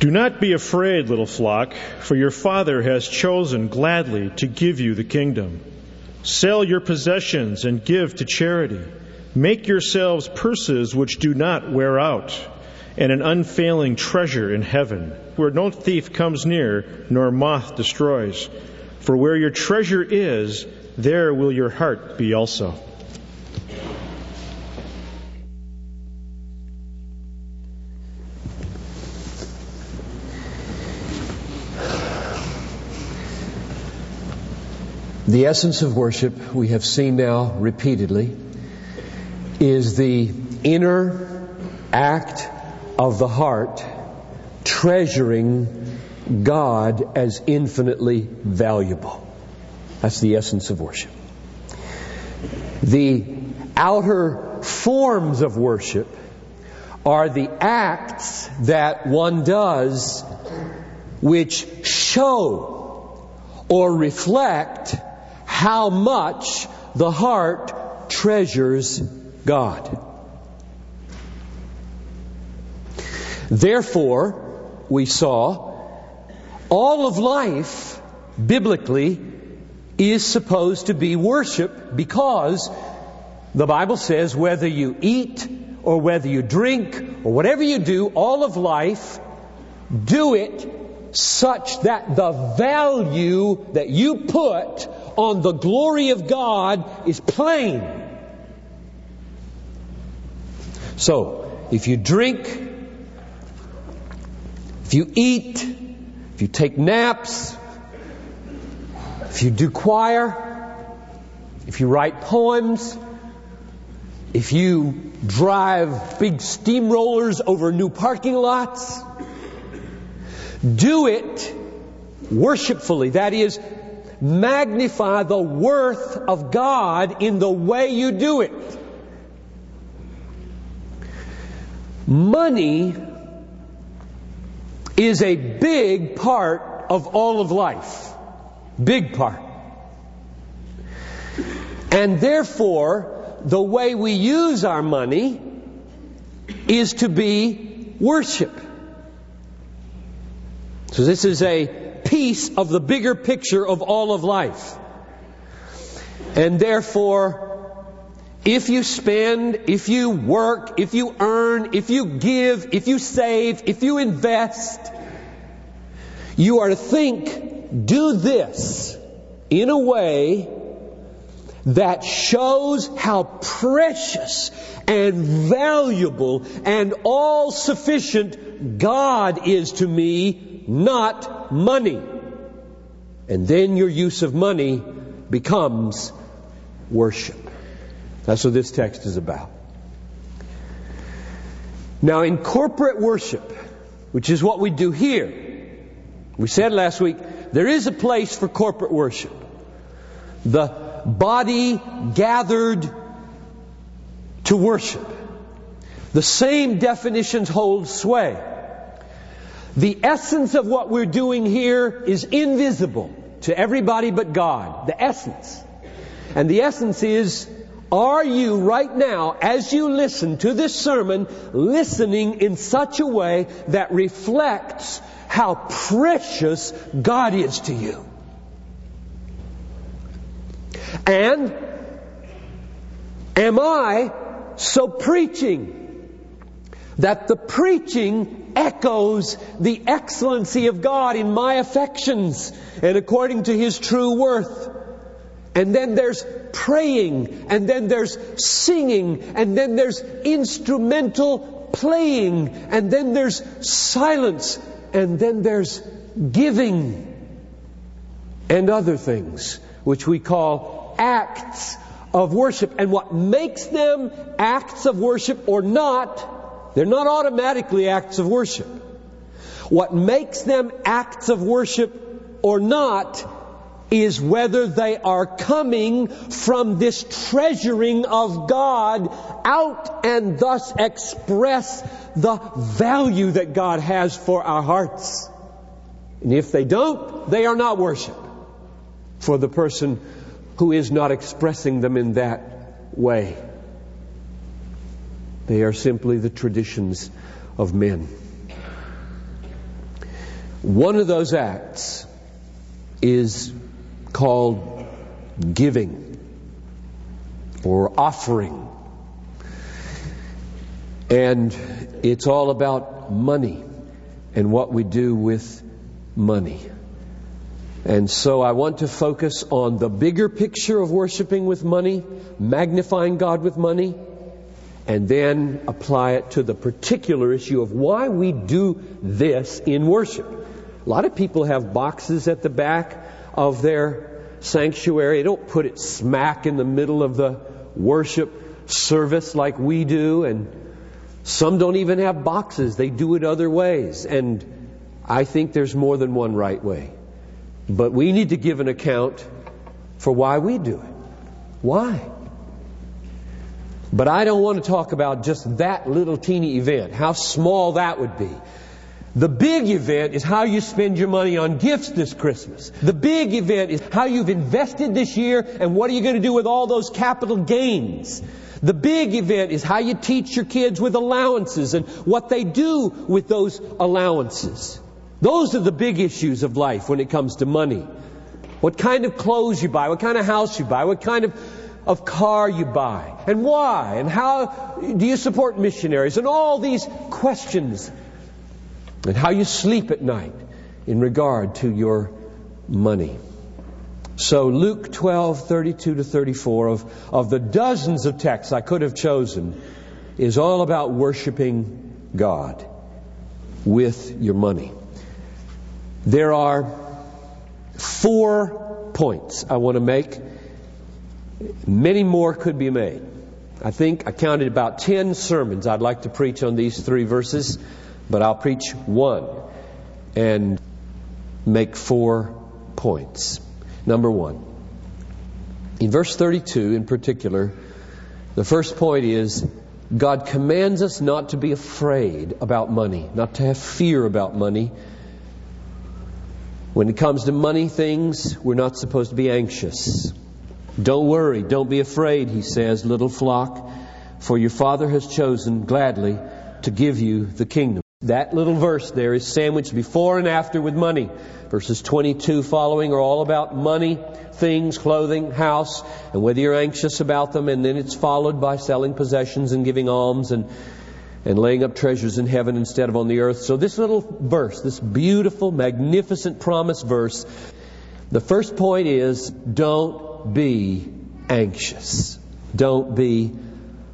Do not be afraid, little flock, for your Father has chosen gladly to give you the kingdom. Sell your possessions and give to charity. Make yourselves purses which do not wear out, and an unfailing treasure in heaven, where no thief comes near, nor moth destroys. For where your treasure is, there will your heart be also. The essence of worship, we have seen now repeatedly, is the inner act of the heart treasuring God as infinitely valuable. That's the essence of worship. The outer forms of worship are the acts that one does which show or reflect how much the heart treasures God. Therefore, we saw all of life biblically is supposed to be worship because the Bible says whether you eat or whether you drink or whatever you do, all of life, do it such that the value that you put on the glory of God is plain. So, if you drink, if you eat, if you take naps, if you do choir, if you write poems, if you drive big steamrollers over new parking lots, do it worshipfully. That is, magnify the worth of God in the way you do it. Money is a big part of all of life. Big part. And therefore, the way we use our money is to be worship. So this is a piece of the bigger picture of all of life. And therefore, if you spend, if you work, if you earn, if you give, if you save, if you invest, you are to think, do this in a way that shows how precious and valuable and all sufficient God is to me not money. And then your use of money becomes worship. That's what this text is about. Now, in corporate worship, which is what we do here, we said last week, there is a place for corporate worship. The body gathered to worship. The same definitions hold sway. The essence of what we're doing here is invisible to everybody but God. The essence. And the essence is, are you right now, as you listen to this sermon, listening in such a way that reflects how precious God is to you? And am I so preaching that the preaching echoes the excellency of God in my affections and according to His true worth. And then there's praying, and then there's singing, and then there's instrumental playing, and then there's silence, and then there's giving, and other things, which we call acts of worship. And what makes them acts of worship or not they're not automatically acts of worship. What makes them acts of worship or not is whether they are coming from this treasuring of God out and thus express the value that God has for our hearts. And if they don't, they are not worship for the person who is not expressing them in that way. They are simply the traditions of men. One of those acts is called giving or offering. And it's all about money and what we do with money. And so I want to focus on the bigger picture of worshiping with money, magnifying God with money, and then apply it to the particular issue of why we do this in worship. A lot of people have boxes at the back of their sanctuary. They don't put it smack in the middle of the worship service like we do, and some don't even have boxes. They do it other ways. And I think there's more than one right way. But we need to give an account for why we do it. Why? But I don't want to talk about just that little teeny event, how small that would be. The big event is how you spend your money on gifts this Christmas. The big event is how you've invested this year and what are you going to do with all those capital gains. The big event is how you teach your kids with allowances and what they do with those allowances. Those are the big issues of life when it comes to money. What kind of clothes you buy, what kind of house you buy, what kind of, of car you buy, and why, and how do you support missionaries, and all these questions, and how you sleep at night in regard to your money. So Luke 12, 32 to 34 of, of the dozens of texts I could have chosen is all about worshiping God with your money. There are four points I want to make. Many more could be made. I think I counted about 10 sermons I'd like to preach on these three verses, but I'll preach one and make four points. Number one, in verse 32 in particular, the first point is God commands us not to be afraid about money, not to have fear about money. When it comes to money things, we're not supposed to be anxious. Don't worry, don't be afraid, he says, little flock, for your Father has chosen gladly to give you the kingdom. That little verse there is sandwiched before and after with money. Verses 22 following are all about money, things, clothing, house, and whether you're anxious about them, and then it's followed by selling possessions and giving alms and and laying up treasures in heaven instead of on the earth. So this little verse, this beautiful, magnificent promise verse, the first point is don't be anxious. Don't be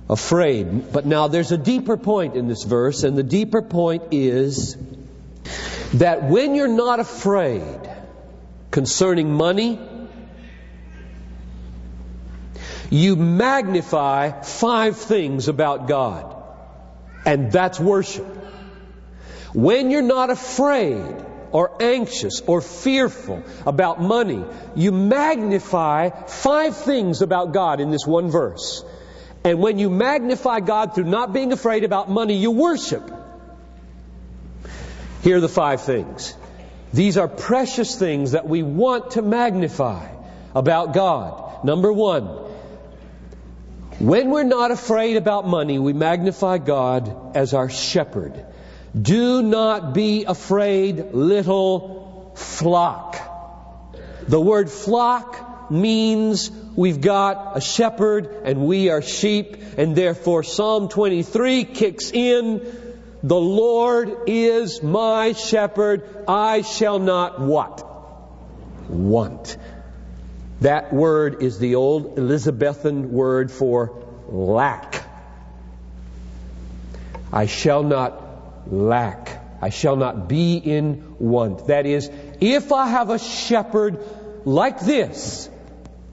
afraid. But now there's a deeper point in this verse, and the deeper point is that when you're not afraid concerning money, you magnify five things about God. And that's worship. When you're not afraid or anxious or fearful about money, you magnify five things about God in this one verse. And when you magnify God through not being afraid about money, you worship. Here are the five things. These are precious things that we want to magnify about God. Number one, when we're not afraid about money, we magnify God as our shepherd. Do not be afraid, little flock. The word flock means we've got a shepherd and we are sheep, and therefore Psalm 23 kicks in. The Lord is my shepherd, I shall not what? Want. That word is the old Elizabethan word for lack. I shall not lack. I shall not be in want. That is, if I have a shepherd like this,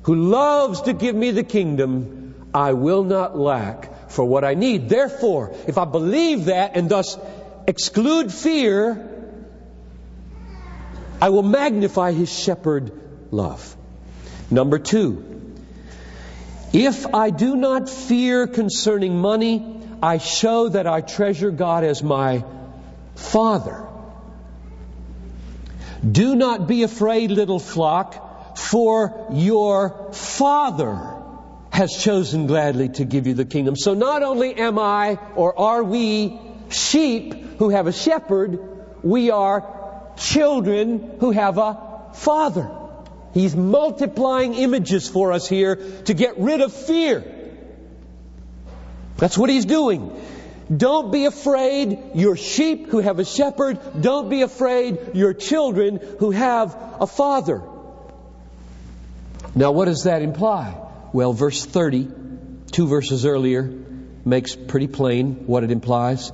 who loves to give me the kingdom, I will not lack for what I need. Therefore, if I believe that and thus exclude fear, I will magnify his shepherd love. Number two, if I do not fear concerning money, I show that I treasure God as my Father. Do not be afraid, little flock, for your Father has chosen gladly to give you the kingdom. So not only am I or are we sheep who have a shepherd, we are children who have a father. He's multiplying images for us here to get rid of fear. That's what he's doing. Don't be afraid, your sheep who have a shepherd. Don't be afraid, your children who have a father. Now, what does that imply? Well, verse 30, two verses earlier, makes pretty plain what it implies.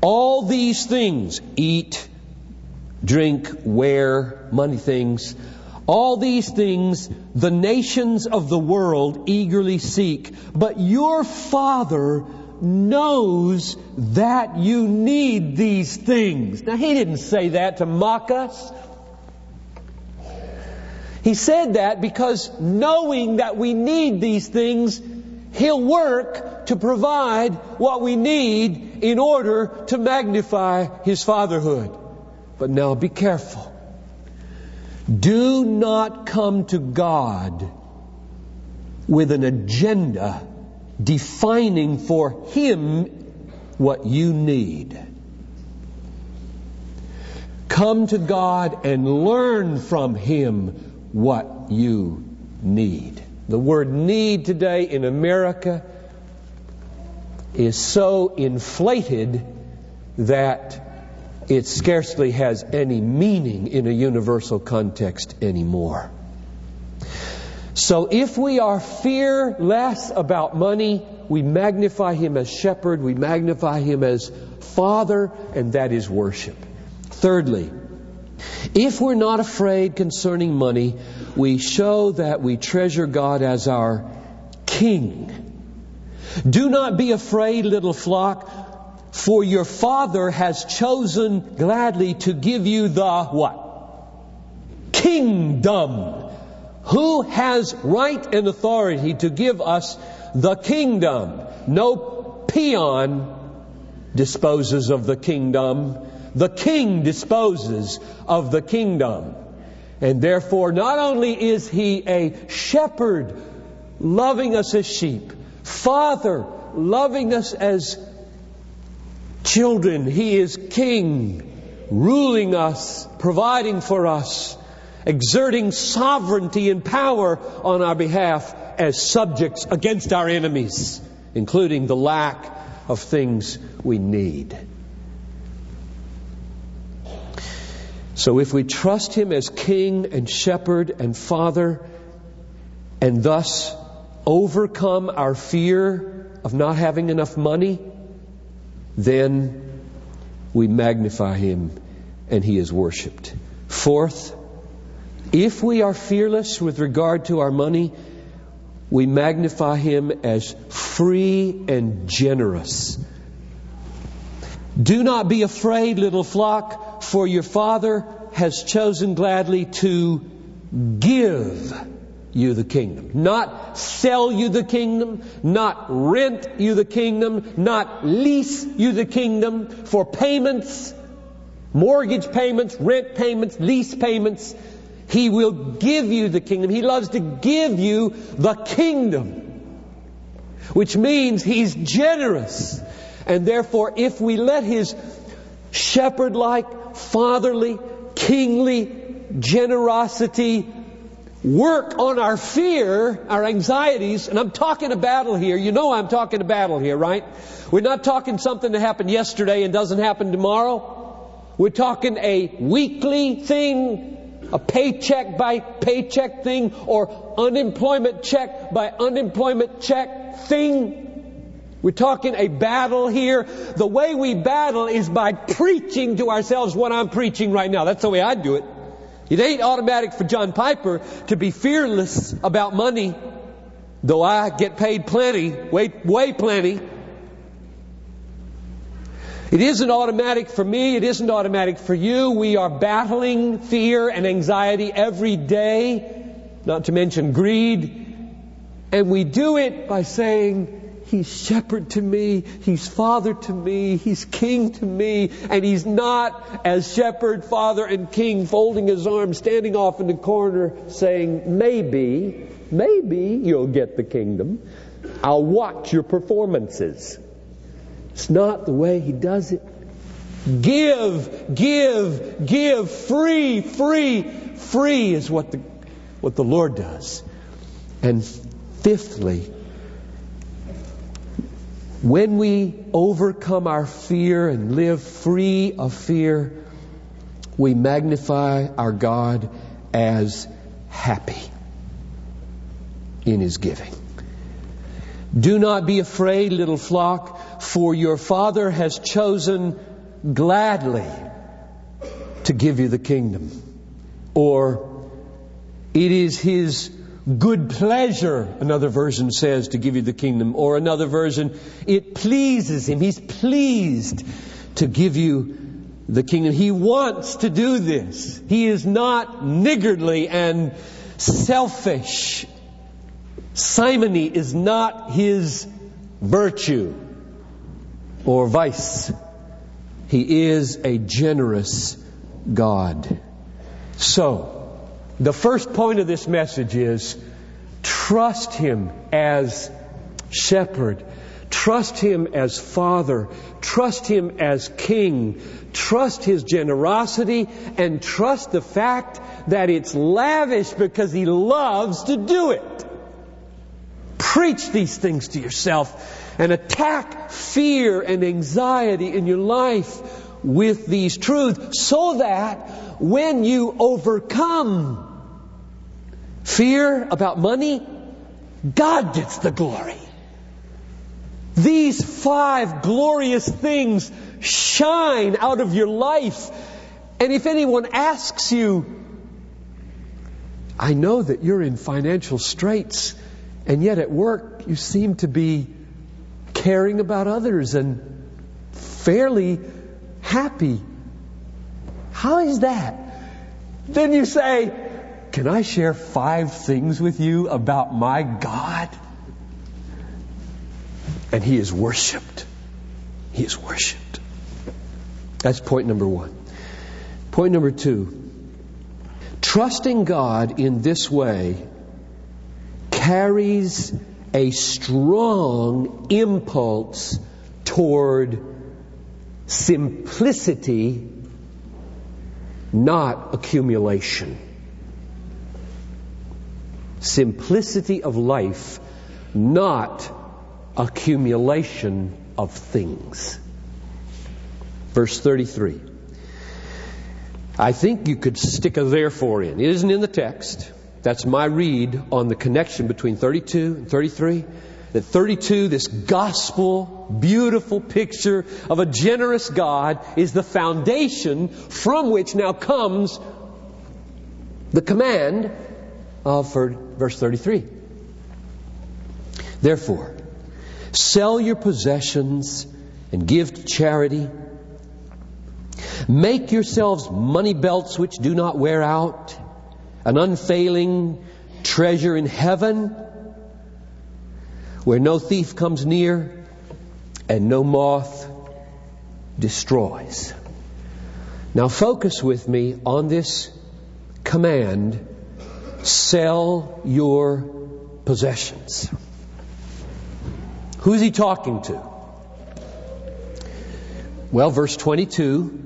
All these things eat, drink, wear, money things all these things the nations of the world eagerly seek, but your Father knows that you need these things. Now, He didn't say that to mock us. He said that because knowing that we need these things, He'll work to provide what we need in order to magnify His fatherhood. But now be careful. Do not come to God with an agenda defining for Him what you need. Come to God and learn from Him what you need. The word need today in America is so inflated that it scarcely has any meaning in a universal context anymore. So if we are fearless about money, we magnify him as shepherd, we magnify him as father, and that is worship. Thirdly, if we're not afraid concerning money, we show that we treasure God as our king. Do not be afraid, little flock, for your Father has chosen gladly to give you the what? Kingdom. Who has right and authority to give us the kingdom? No peon disposes of the kingdom. The king disposes of the kingdom. And therefore, not only is he a shepherd loving us as sheep, father loving us as children. He is King, ruling us, providing for us, exerting sovereignty and power on our behalf as subjects against our enemies, including the lack of things we need. So if we trust Him as King and Shepherd and Father, and thus overcome our fear of not having enough money, then we magnify him and he is worshiped. Fourth, if we are fearless with regard to our money, we magnify him as free and generous. Do not be afraid, little flock, for your Father has chosen gladly to give you the kingdom. Not sell you the kingdom, not rent you the kingdom, not lease you the kingdom for payments, mortgage payments, rent payments, lease payments. He will give you the kingdom. He loves to give you the kingdom. Which means He's generous. And therefore, if we let His shepherd like, fatherly, kingly generosity work on our fear, our anxieties, and I'm talking a battle here. You know I'm talking a battle here, right? We're not talking something that happened yesterday and doesn't happen tomorrow. We're talking a weekly thing, a paycheck by paycheck thing, or unemployment check by unemployment check thing. We're talking a battle here. The way we battle is by preaching to ourselves what I'm preaching right now. That's the way I do it. It ain't automatic for John Piper to be fearless about money, though I get paid plenty, way, way plenty. It isn't automatic for me. It isn't automatic for you. We are battling fear and anxiety every day, not to mention greed. And we do it by saying, He's shepherd to me. He's father to me. He's king to me. And he's not as shepherd, father, and king folding his arms, standing off in the corner saying, maybe, maybe you'll get the kingdom. I'll watch your performances. It's not the way he does it. Give, give, give, free, free, free is what the, what the Lord does. And fifthly, when we overcome our fear and live free of fear, we magnify our God as happy in His giving. Do not be afraid, little flock, for your Father has chosen gladly to give you the kingdom. Or, it is His good pleasure, another version says, to give you the kingdom. Or another version, it pleases Him. He's pleased to give you the kingdom. He wants to do this. He is not niggardly and selfish. Simony is not his virtue or vice. He is a generous God. So, the first point of this message is trust Him as shepherd. Trust Him as Father. Trust Him as King. Trust His generosity and trust the fact that it's lavish because He loves to do it. Preach these things to yourself and attack fear and anxiety in your life with these truths so that when you overcome fear about money, God gets the glory. These five glorious things shine out of your life. And if anyone asks you, I know that you're in financial straits, and yet at work you seem to be caring about others and fairly happy. How is that? Then you say, Can I share five things with you about my God? And He is worshiped. He is worshiped. That's point number one. Point number two trusting God in this way carries a strong impulse toward simplicity, not accumulation. Simplicity of life, not accumulation of things. Verse 33. I think you could stick a therefore in. It isn't in the text. That's my read on the connection between 32 and 33. That 32, this gospel, beautiful picture of a generous God, is the foundation from which now comes the command Uh, of verse 33. Therefore, sell your possessions and give to charity. Make yourselves money belts which do not wear out an unfailing treasure in heaven where no thief comes near and no moth destroys. Now focus with me on this command sell your possessions. Who's he talking to? Well, verse 22,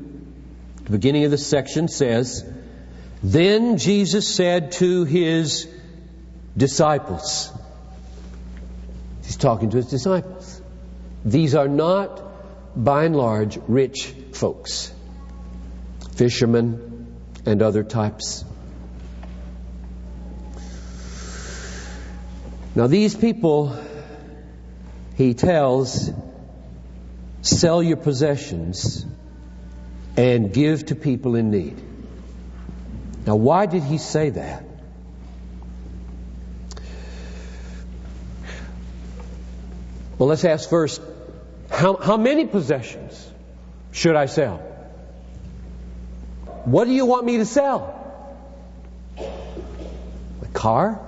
the beginning of the section says, then Jesus said to his disciples, He's talking to his disciples. These are not, by and large, rich folks, fishermen and other types. Now, these people, he tells, sell your possessions and give to people in need. Now, why did he say that? Well, let's ask first how, how many possessions should I sell? What do you want me to sell? My car?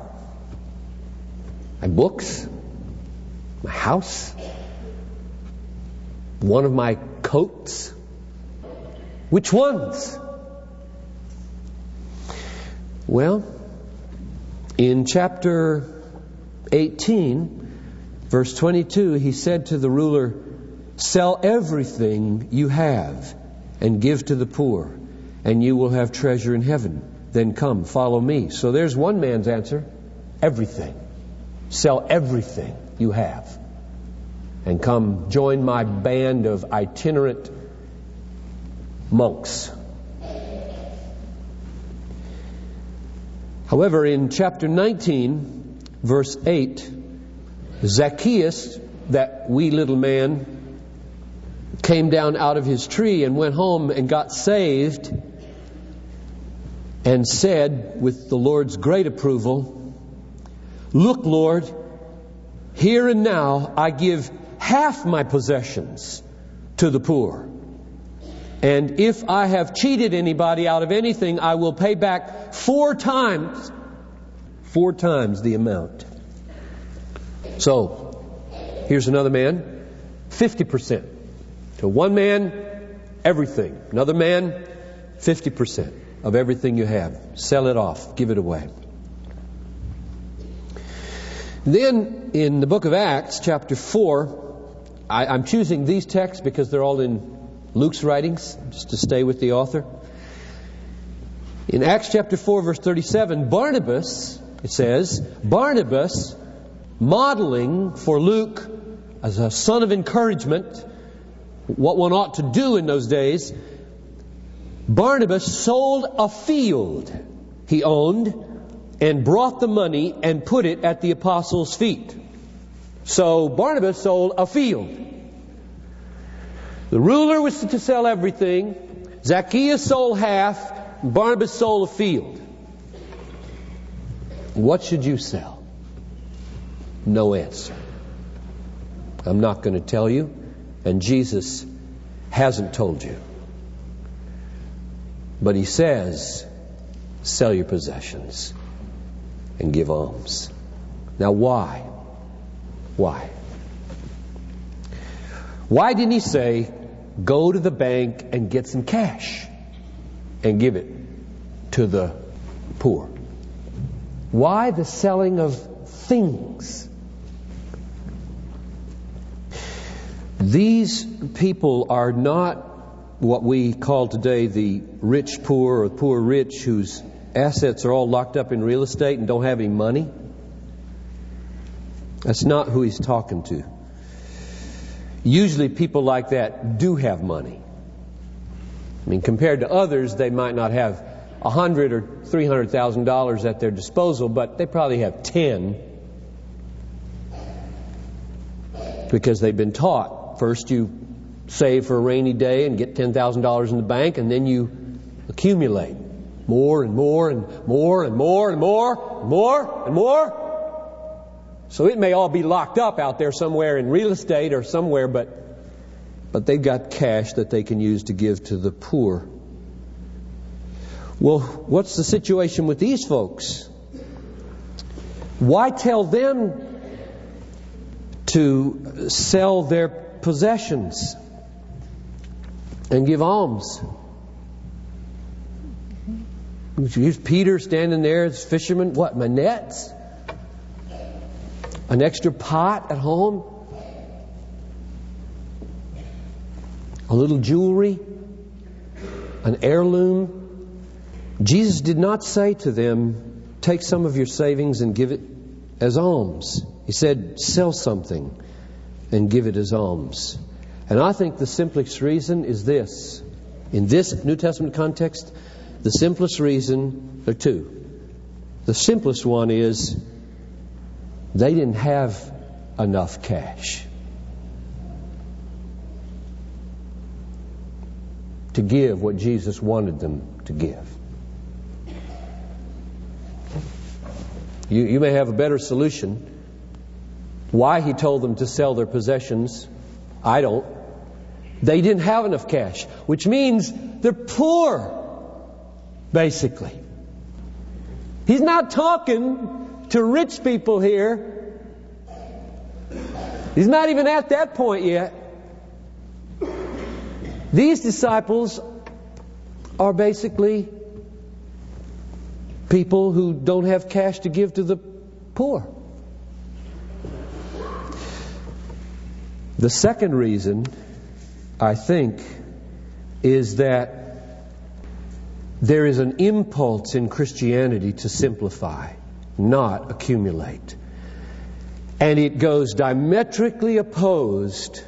My books? My house? One of my coats? Which ones? Well, in chapter 18, verse 22, he said to the ruler, Sell everything you have and give to the poor, and you will have treasure in heaven. Then come, follow me. So there's one man's answer everything. Sell everything you have. And come join my band of itinerant monks. However, in chapter 19, verse 8, Zacchaeus, that wee little man, came down out of his tree and went home and got saved and said, with the Lord's great approval, Look, Lord, here and now I give half my possessions to the poor. And if I have cheated anybody out of anything, I will pay back four times, four times the amount. So, here's another man, 50%. To one man, everything. Another man, 50% of everything you have. Sell it off, give it away. Then, in the book of Acts, chapter 4, I, I'm choosing these texts because they're all in Luke's writings, just to stay with the author. In Acts chapter 4, verse 37, Barnabas, it says, Barnabas, modeling for Luke as a son of encouragement, what one ought to do in those days, Barnabas sold a field he owned and brought the money and put it at the apostles' feet. So Barnabas sold a field. The ruler was to sell everything. Zacchaeus sold half. Barnabas sold a field. What should you sell? No answer. I'm not going to tell you, and Jesus hasn't told you. But he says, sell your possessions and give alms. Now, why? Why? Why didn't he say, go to the bank and get some cash and give it to the poor? Why the selling of things? These people are not what we call today the rich poor or poor rich whose assets are all locked up in real estate and don't have any money. That's not who he's talking to. Usually people like that do have money. I mean, compared to others, they might not have a hundred or three hundred thousand dollars at their disposal, but they probably have ten because they've been taught. First, you save for a rainy day and get ten thousand dollars in the bank, and then you accumulate more and more and more and more and more and more and more. So it may all be locked up out there somewhere in real estate or somewhere, but, but they've got cash that they can use to give to the poor. Well, what's the situation with these folks? Why tell them to sell their possessions and give alms? Here's Peter standing there as fisherman. What, my nets? An extra pot at home? A little jewelry? An heirloom? Jesus did not say to them, Take some of your savings and give it as alms. He said, Sell something and give it as alms. And I think the simplest reason is this. In this New Testament context, the simplest reason, are two. The simplest one is they didn't have enough cash to give what Jesus wanted them to give. You, you may have a better solution. Why he told them to sell their possessions, I don't. They didn't have enough cash, which means they're poor, basically. He's not talking to rich people here. He's not even at that point yet. These disciples are basically people who don't have cash to give to the poor. The second reason, I think, is that there is an impulse in Christianity to simplify, not accumulate. And it goes diametrically opposed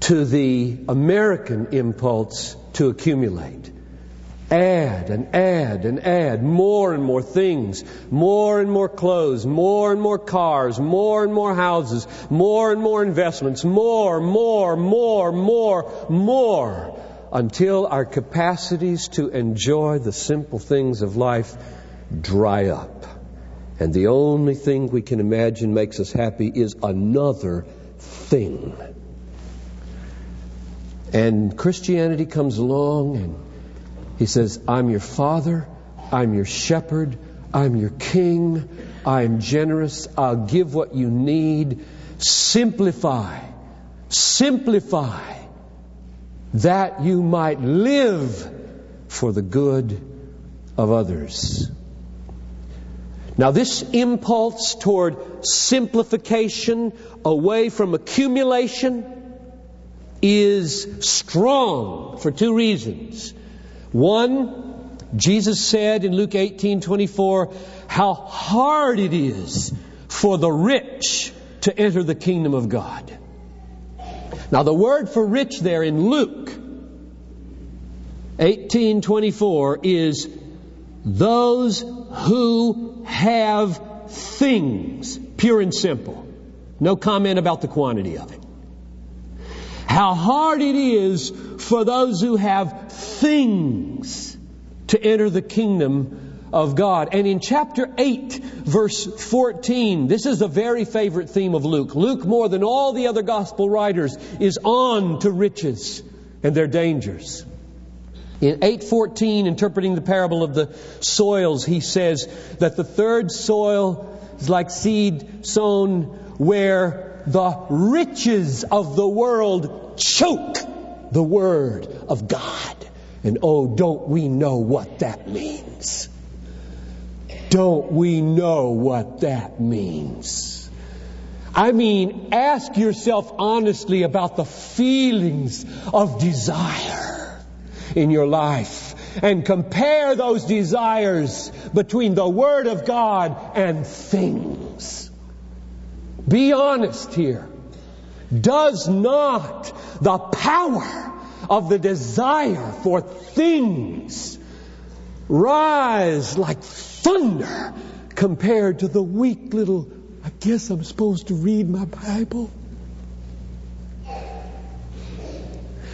to the American impulse to accumulate. Add and add and add more and more things, more and more clothes, more and more cars, more and more houses, more and more investments, more, more, more, more, more, until our capacities to enjoy the simple things of life dry up. And the only thing we can imagine makes us happy is another thing. And Christianity comes along and he says, I'm your father, I'm your shepherd, I'm your king, I'm generous, I'll give what you need. Simplify, simplify that you might live for the good of others. Now, this impulse toward simplification away from accumulation is strong for two reasons. One, Jesus said in Luke 18 24, how hard it is for the rich to enter the kingdom of God. Now, the word for rich there in Luke 18:24 is those who have things, pure and simple. No comment about the quantity of it how hard it is for those who have things to enter the kingdom of God. And in chapter 8, verse 14, this is a very favorite theme of Luke. Luke, more than all the other gospel writers, is on to riches and their dangers. In 8:14 interpreting the parable of the soils he says that the third soil is like seed sown where the riches of the world choke the Word of God. And oh, don't we know what that means? Don't we know what that means? I mean, ask yourself honestly about the feelings of desire in your life and compare those desires between the Word of God and things. Be honest here. Does not the power of the desire for things rise like thunder compared to the weak little, I guess I'm supposed to read my Bible?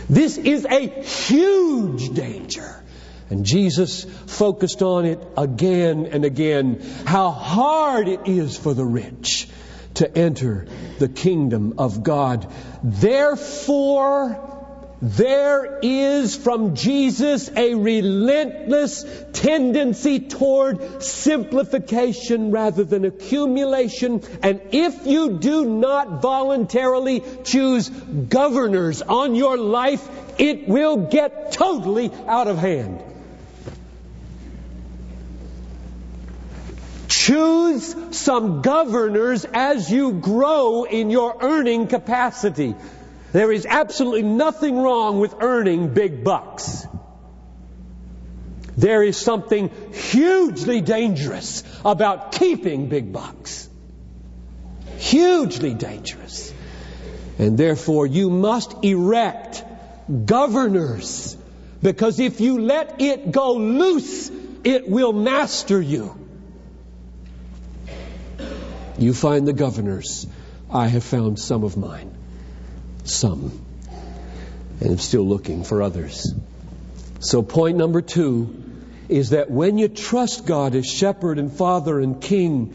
This is a huge danger. And Jesus focused on it again and again. How hard it is for the rich to enter the kingdom of God. Therefore, there is from Jesus a relentless tendency toward simplification rather than accumulation. And if you do not voluntarily choose governors on your life, it will get totally out of hand. Choose some governors as you grow in your earning capacity. There is absolutely nothing wrong with earning big bucks. There is something hugely dangerous about keeping big bucks. Hugely dangerous. And therefore you must erect governors because if you let it go loose, it will master you. You find the governors. I have found some of mine. Some. And I'm still looking for others. So, point number two is that when you trust God as shepherd and father and king,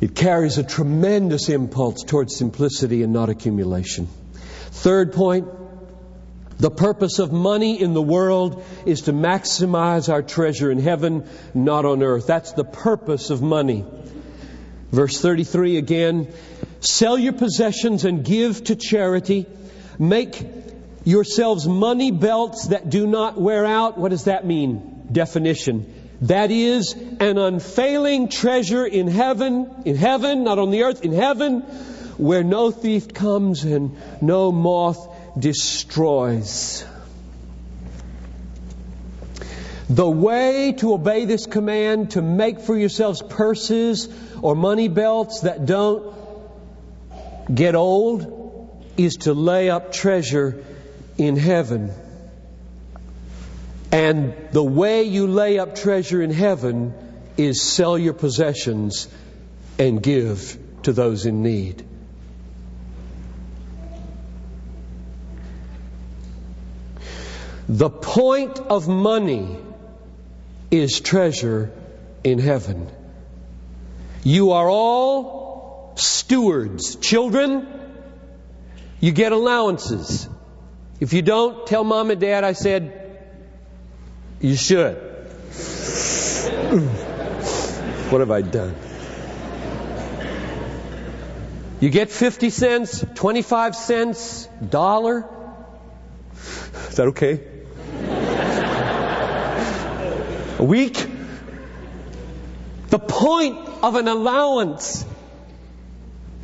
it carries a tremendous impulse towards simplicity and not accumulation. Third point the purpose of money in the world is to maximize our treasure in heaven, not on earth. That's the purpose of money. Verse 33 again sell your possessions and give to charity. Make yourselves money belts that do not wear out. What does that mean? Definition. That is an unfailing treasure in heaven, in heaven, not on the earth, in heaven, where no thief comes and no moth destroys. The way to obey this command to make for yourselves purses or money belts that don't get old is to lay up treasure in heaven. And the way you lay up treasure in heaven is sell your possessions and give to those in need. The point of money is treasure in heaven. You are all stewards. Children, you get allowances. If you don't, tell mom and dad I said you should. what have I done? You get 50 cents, 25 cents, dollar. Is that okay? A week? The point of an allowance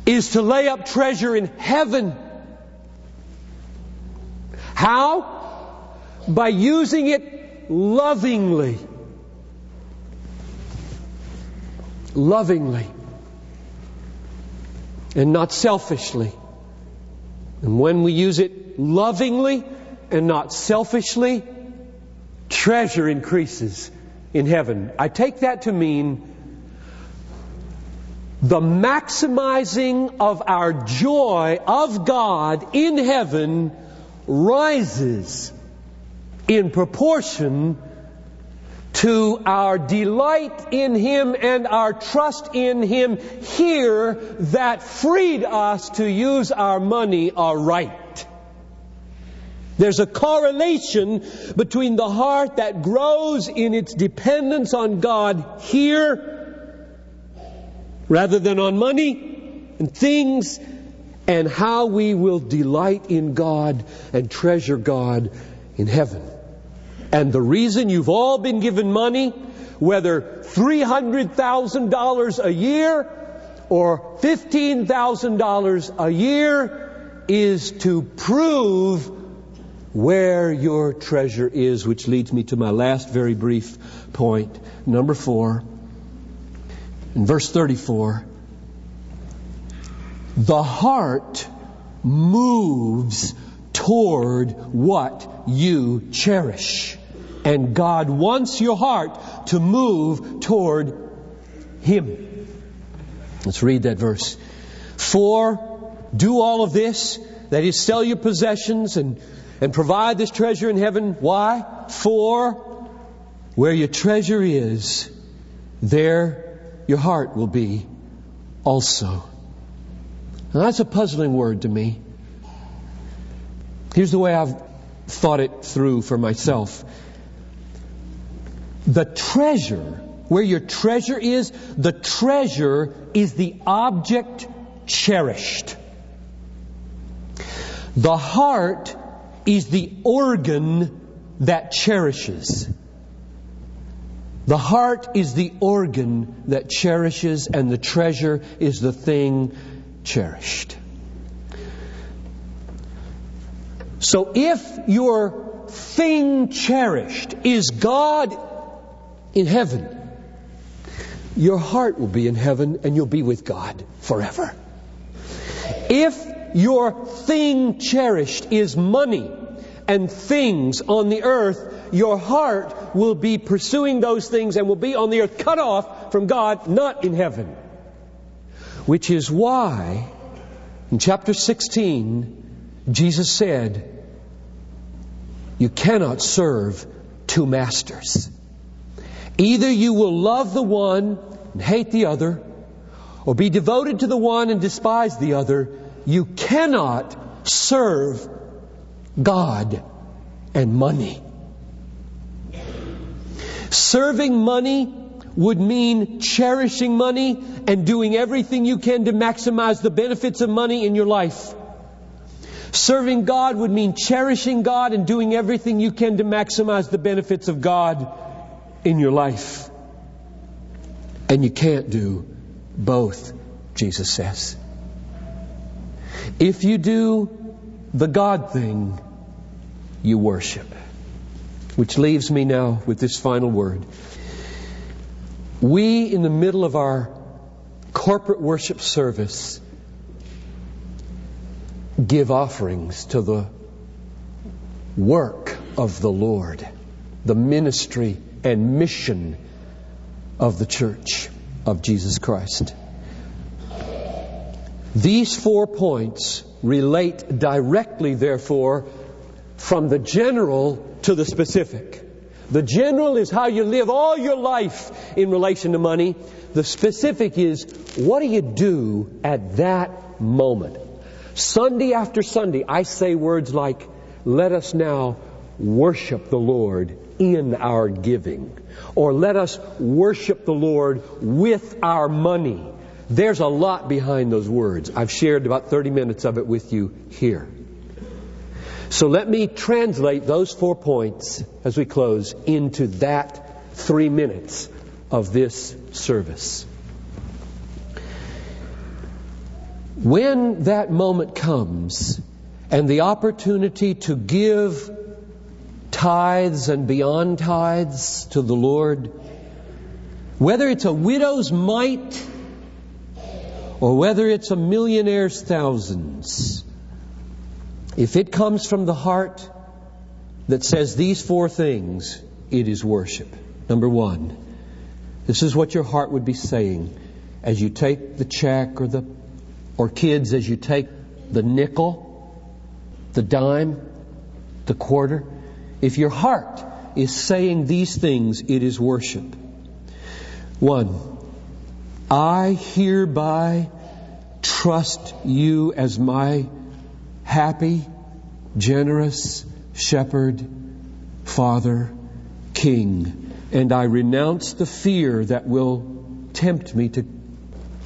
is to lay up treasure in heaven. How? By using it lovingly. Lovingly. And not selfishly. And when we use it lovingly and not selfishly, treasure increases in heaven. I take that to mean the maximizing of our joy of God in heaven rises in proportion to our delight in Him and our trust in Him here that freed us to use our money aright. There's a correlation between the heart that grows in its dependence on God here rather than on money and things and how we will delight in God and treasure God in heaven. And the reason you've all been given money, whether $300,000 a year or $15,000 a year, is to prove where your treasure is, which leads me to my last very brief point. Number four, in verse 34, the heart moves toward what you cherish. And God wants your heart to move toward Him. Let's read that verse. For do all of this, that is, sell your possessions and and provide this treasure in heaven. Why? For where your treasure is, there your heart will be also. Now that's a puzzling word to me. Here's the way I've thought it through for myself. The treasure, where your treasure is, the treasure is the object cherished. The heart is the organ that cherishes. The heart is the organ that cherishes, and the treasure is the thing cherished. So if your thing cherished is God in heaven, your heart will be in heaven and you'll be with God forever. If your thing cherished is money and things on the earth, your heart will be pursuing those things and will be on the earth cut off from God, not in heaven. Which is why in chapter 16, Jesus said, You cannot serve two masters. Either you will love the one and hate the other, or be devoted to the one and despise the other. You cannot serve God and money. Serving money would mean cherishing money and doing everything you can to maximize the benefits of money in your life. Serving God would mean cherishing God and doing everything you can to maximize the benefits of God in your life. And you can't do both, Jesus says. If you do the God thing, you worship. Which leaves me now with this final word. We, in the middle of our corporate worship service, give offerings to the work of the Lord, the ministry and mission of the church of Jesus Christ. These four points relate directly, therefore, from the general to the specific. The general is how you live all your life in relation to money. The specific is what do you do at that moment? Sunday after Sunday, I say words like, let us now worship the Lord in our giving. Or let us worship the Lord with our money. There's a lot behind those words. I've shared about 30 minutes of it with you here. So let me translate those four points as we close into that three minutes of this service. When that moment comes and the opportunity to give tithes and beyond tithes to the Lord, whether it's a widow's mite or whether it's a millionaire's thousands, if it comes from the heart that says these four things, it is worship. Number one, this is what your heart would be saying as you take the check or the or kids, as you take the nickel, the dime, the quarter, if your heart is saying these things, it is worship. One, I hereby trust you as my happy, generous shepherd, father, king, and I renounce the fear that will tempt me to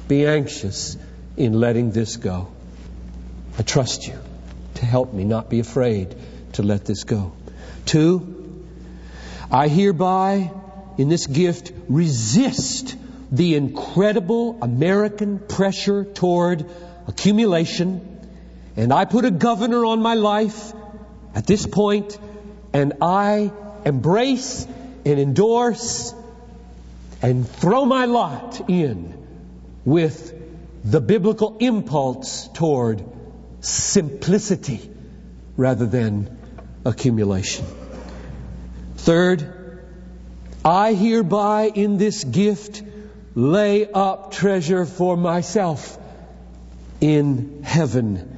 be anxious in letting this go. I trust you to help me not be afraid to let this go. Two, I hereby, in this gift, resist the incredible American pressure toward accumulation, and I put a governor on my life at this point, and I embrace and endorse and throw my lot in with the biblical impulse toward simplicity rather than accumulation. Third, I hereby in this gift lay up treasure for myself in heaven,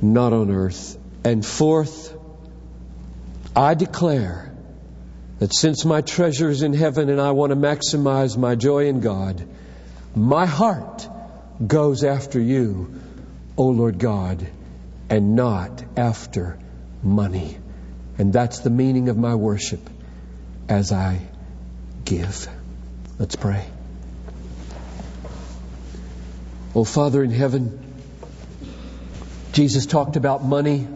not on earth. And fourth, I declare that since my treasure is in heaven and I want to maximize my joy in God, my heart goes after you, O Lord God, and not after money. And that's the meaning of my worship as I give. Let's pray. O Father in heaven, Jesus talked about money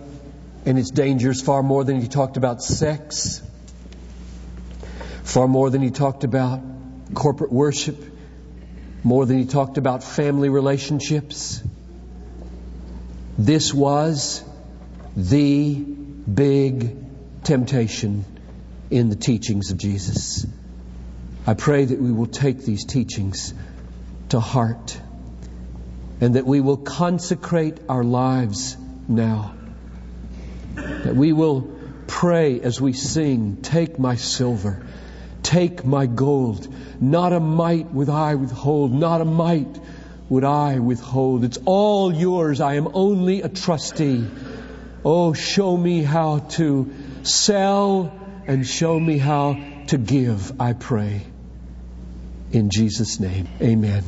and its dangers far more than he talked about sex, far more than he talked about corporate worship more than he talked about family relationships. This was the big temptation in the teachings of Jesus. I pray that we will take these teachings to heart and that we will consecrate our lives now. That we will pray as we sing, Take my silver Take my gold. Not a mite would I withhold. Not a mite would I withhold. It's all yours. I am only a trustee. Oh, show me how to sell and show me how to give, I pray. In Jesus' name, amen.